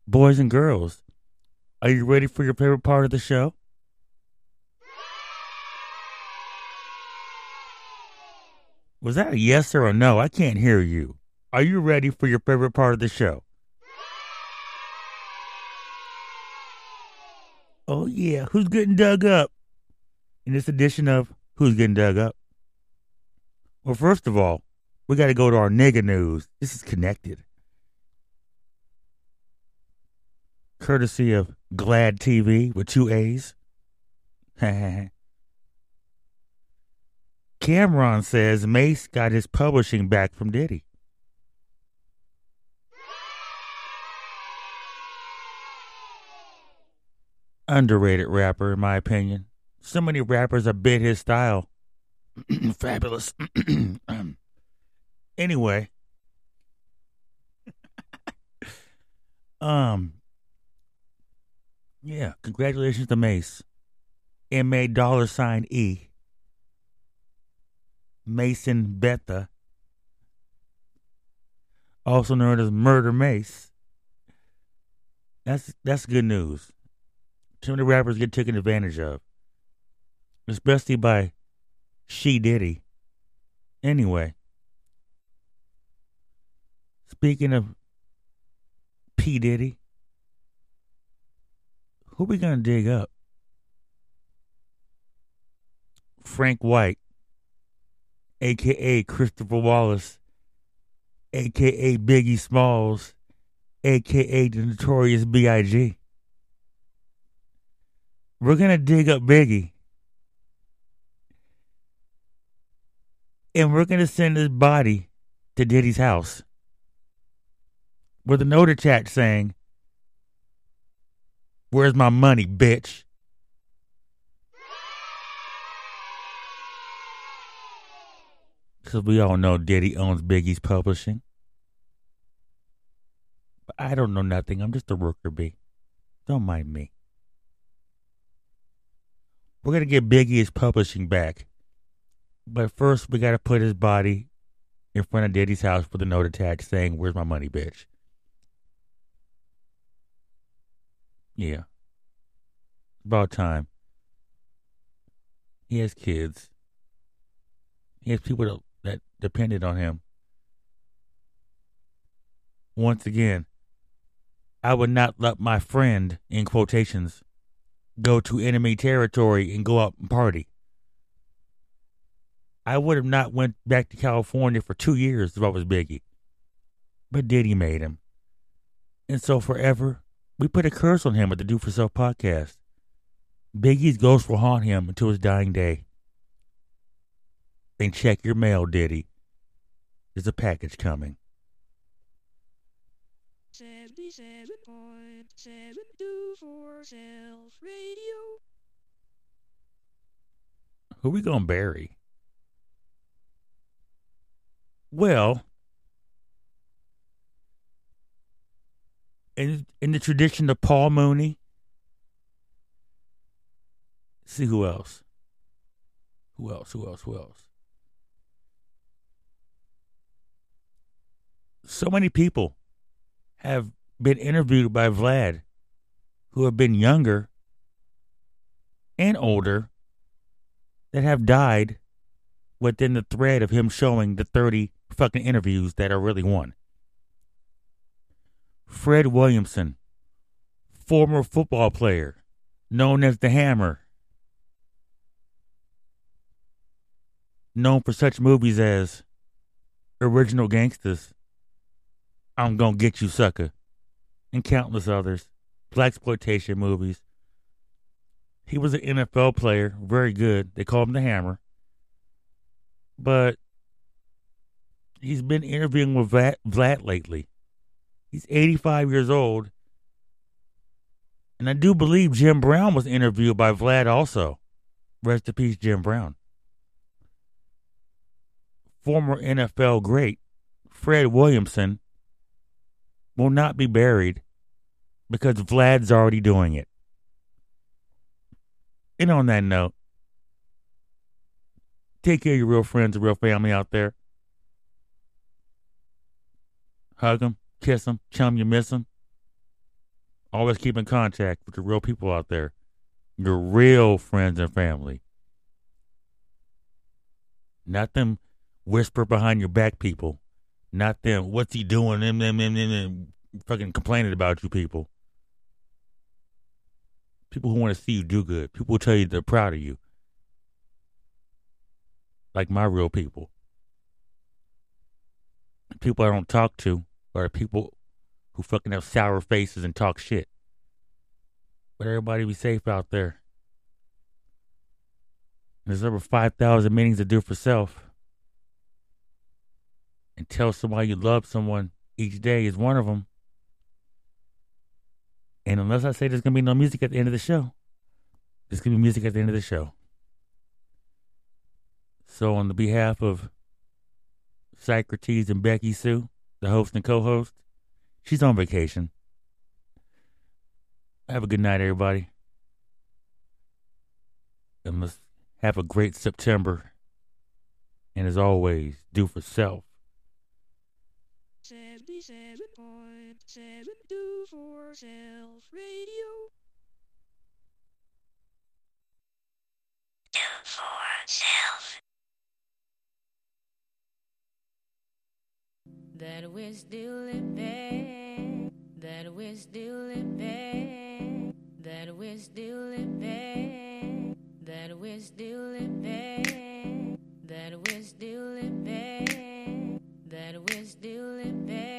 Boys and girls, are you ready for your favorite part of the show? Was that a yes or a no? I can't hear you. Are you ready for your favorite part of the show? Oh, yeah. Who's getting dug up? In this edition of Who's Getting Dug Up? Well, first of all, we got to go to our nigga news. This is connected. Courtesy of VladTV with two A's. Cam'ron says Mase got his publishing back from Diddy. Underrated rapper, in my opinion. So many rappers have bit his style. Fabolous. Anyway. um yeah, congratulations to Mase. M A dollar sign E. Mason Betha. Also known as Murda Mase. That's that's good news. Too many rappers get taken advantage of. Especially by She Diddy. Anyway. Speaking of P. Diddy, who we gonna dig up? Frank White, aka Christopher Wallace, aka Biggie Smalls, aka the Notorious B.I.G. We're gonna dig up Biggie. And we're gonna send his body to Diddy's house. With a note attached saying, Where's my money, bitch? Because we all know Diddy owns Biggie's publishing. But I don't know nothing. I'm just a worker bee. Don't mind me. We're going to get Biggie his publishing back. But first, we got to put his body in front of Diddy's house with a note attached saying, Where's my money, bitch? Yeah. About time. He has kids. He has people that, that depended on him. Once again, I would not let my friend, in quotations, go to enemy territory and go out and party. I would have not went back to California for two years if I was Biggie. But Diddy made him. And so forever, we put a curse on him at the Do For Self podcast. Biggie's ghost will haunt him until his dying day. Then check your mail, Diddy. There's a package coming. 77.724 Self Radio. Who we gonna bury? Well, in in the tradition of Paul Mooney. See who else? Who else? Who else? Who else? So many people have been interviewed by Vlad who have been younger and older that have died within the thread of him showing the 30 fucking interviews that are really one. Fred Williamson, former football player, known as the Hammer, known for such movies as Original Gangstas, I'm Gonna Get You Sucker, and countless others, black exploitation movies. He was an NFL player, very good. They call him the Hammer. But he's been interviewing with Vlad, Vlad lately. He's 85 years old. And I do believe Jim Brown was interviewed by Vlad also. Rest in peace, Jim Brown. Former NFL great Fred Williamson will not be buried because Vlad's already doing it. And on that note, take care of your real friends and real family out there. Hug them, kiss them, chum you miss them. Always keep in contact with the real people out there, your real friends and family. Not them whisper behind your back people. Not them, what's he doing? Them, them, them, them, them fucking complaining about you people. People who want to see you do good. People who tell you they're proud of you. Like my real people. People I don't talk to are people who fucking have sour faces and talk shit. But everybody be safe out there. There's over 5,000 meetings to do for self. And tell somebody you love someone each day is one of them. And unless I say there's going to be no music at the end of the show, there's going to be music at the end of the show. So, on the behalf of Socrates and Becky Sue, the host and co-host. She's on vacation. Have a good night, everybody. And let's have a great September. And as always, do for self. 77.7 do for self radio. Do for self. That we're still living, that we're still living, that we're still living, that we're still living, that we're still living, that we're still living,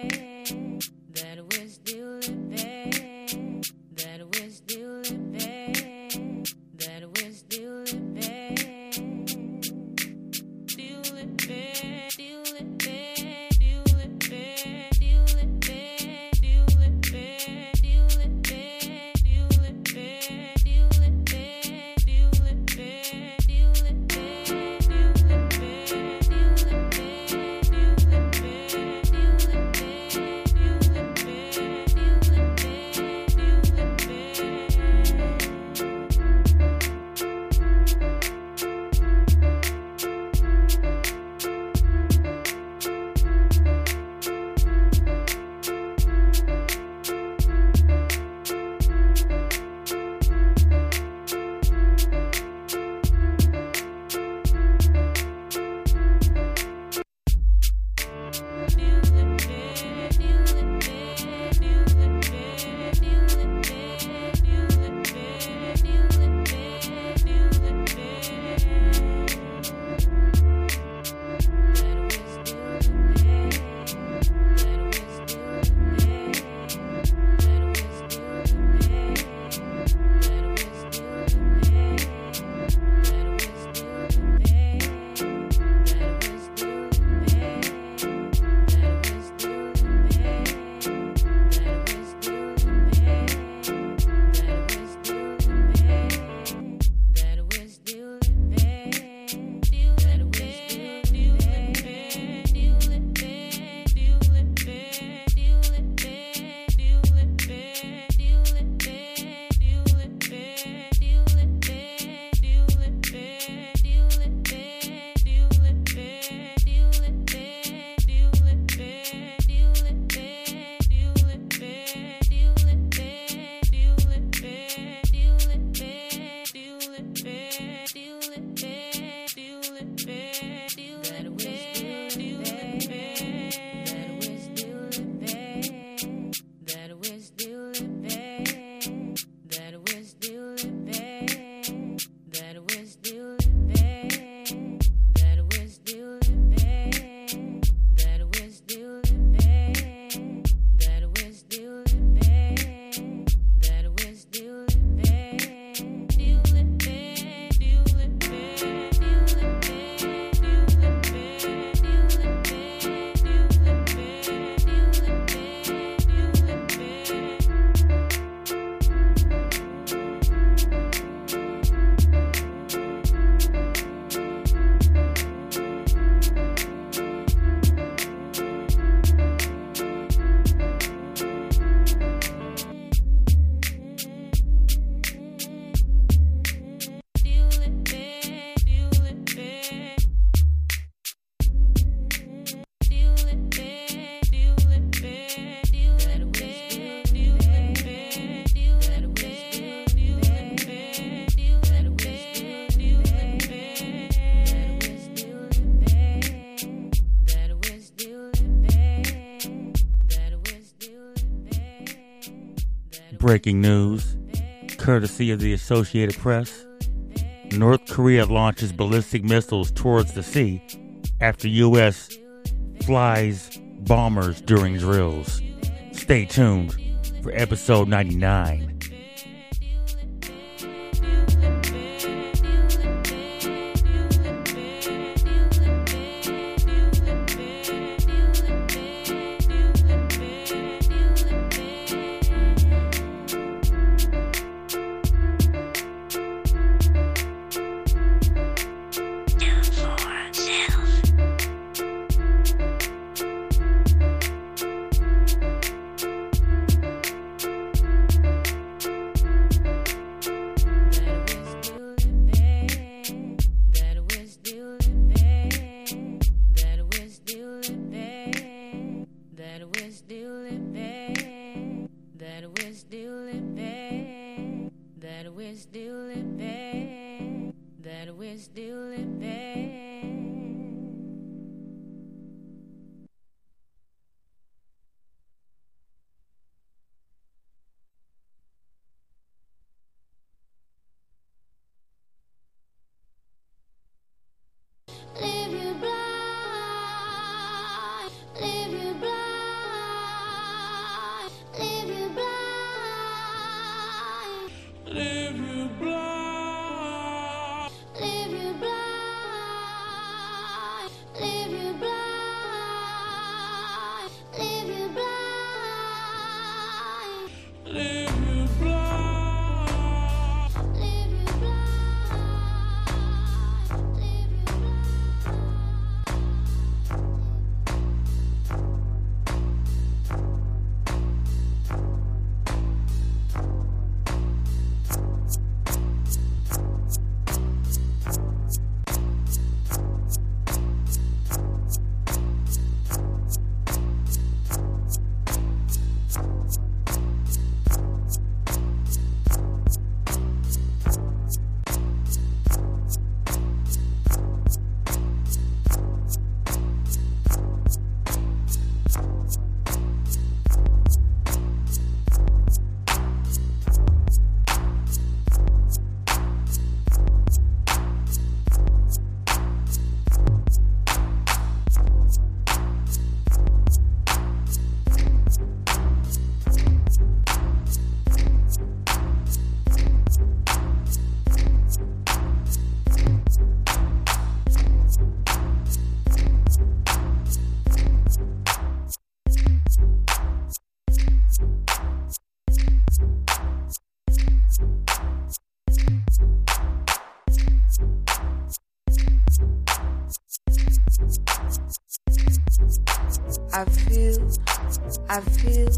Breaking news, courtesy of the Associated Press. North Korea launches ballistic missiles towards the sea after U.S. flies bombers during drills. Stay tuned for episode 99.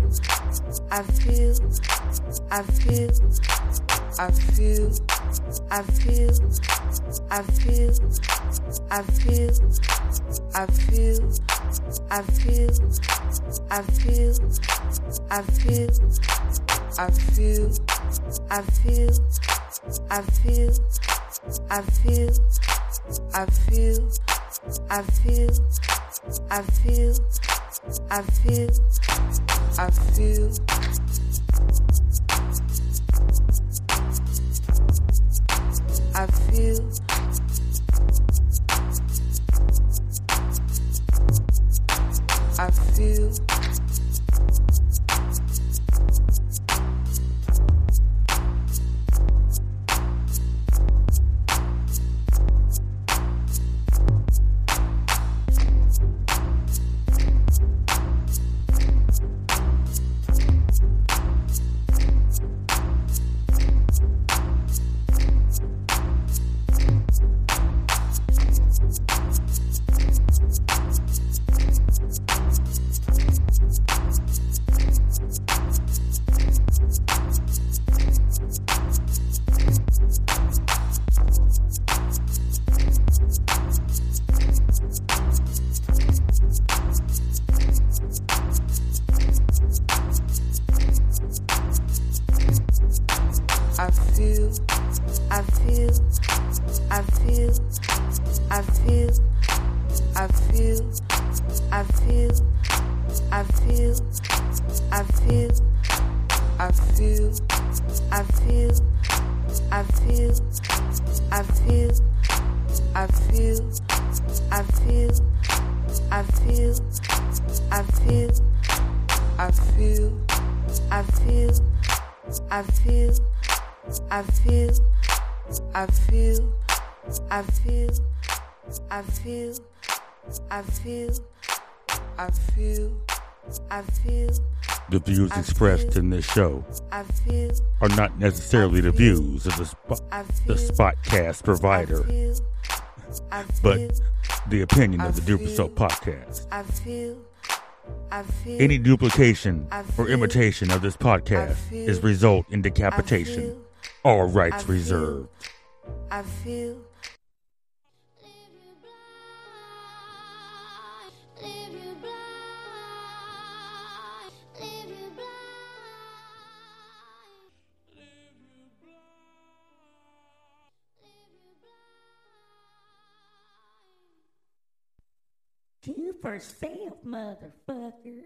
I feel, I feel, I feel, I feel, I feel, I feel, I feel, I feel, I feel, I feel, I feel, I feel, I feel, I feel, I feel, I feel, I feel, I feel, I feel. I feel, I feel, I feel, I feel. The views expressed in this show are not necessarily the views of the, the Spotcast provider, but the opinion of the Duper podcast. I feel, I feel. Any duplication or imitation of this podcast is result in decapitation. All rights reserved. I feel. Two for self, motherfucker.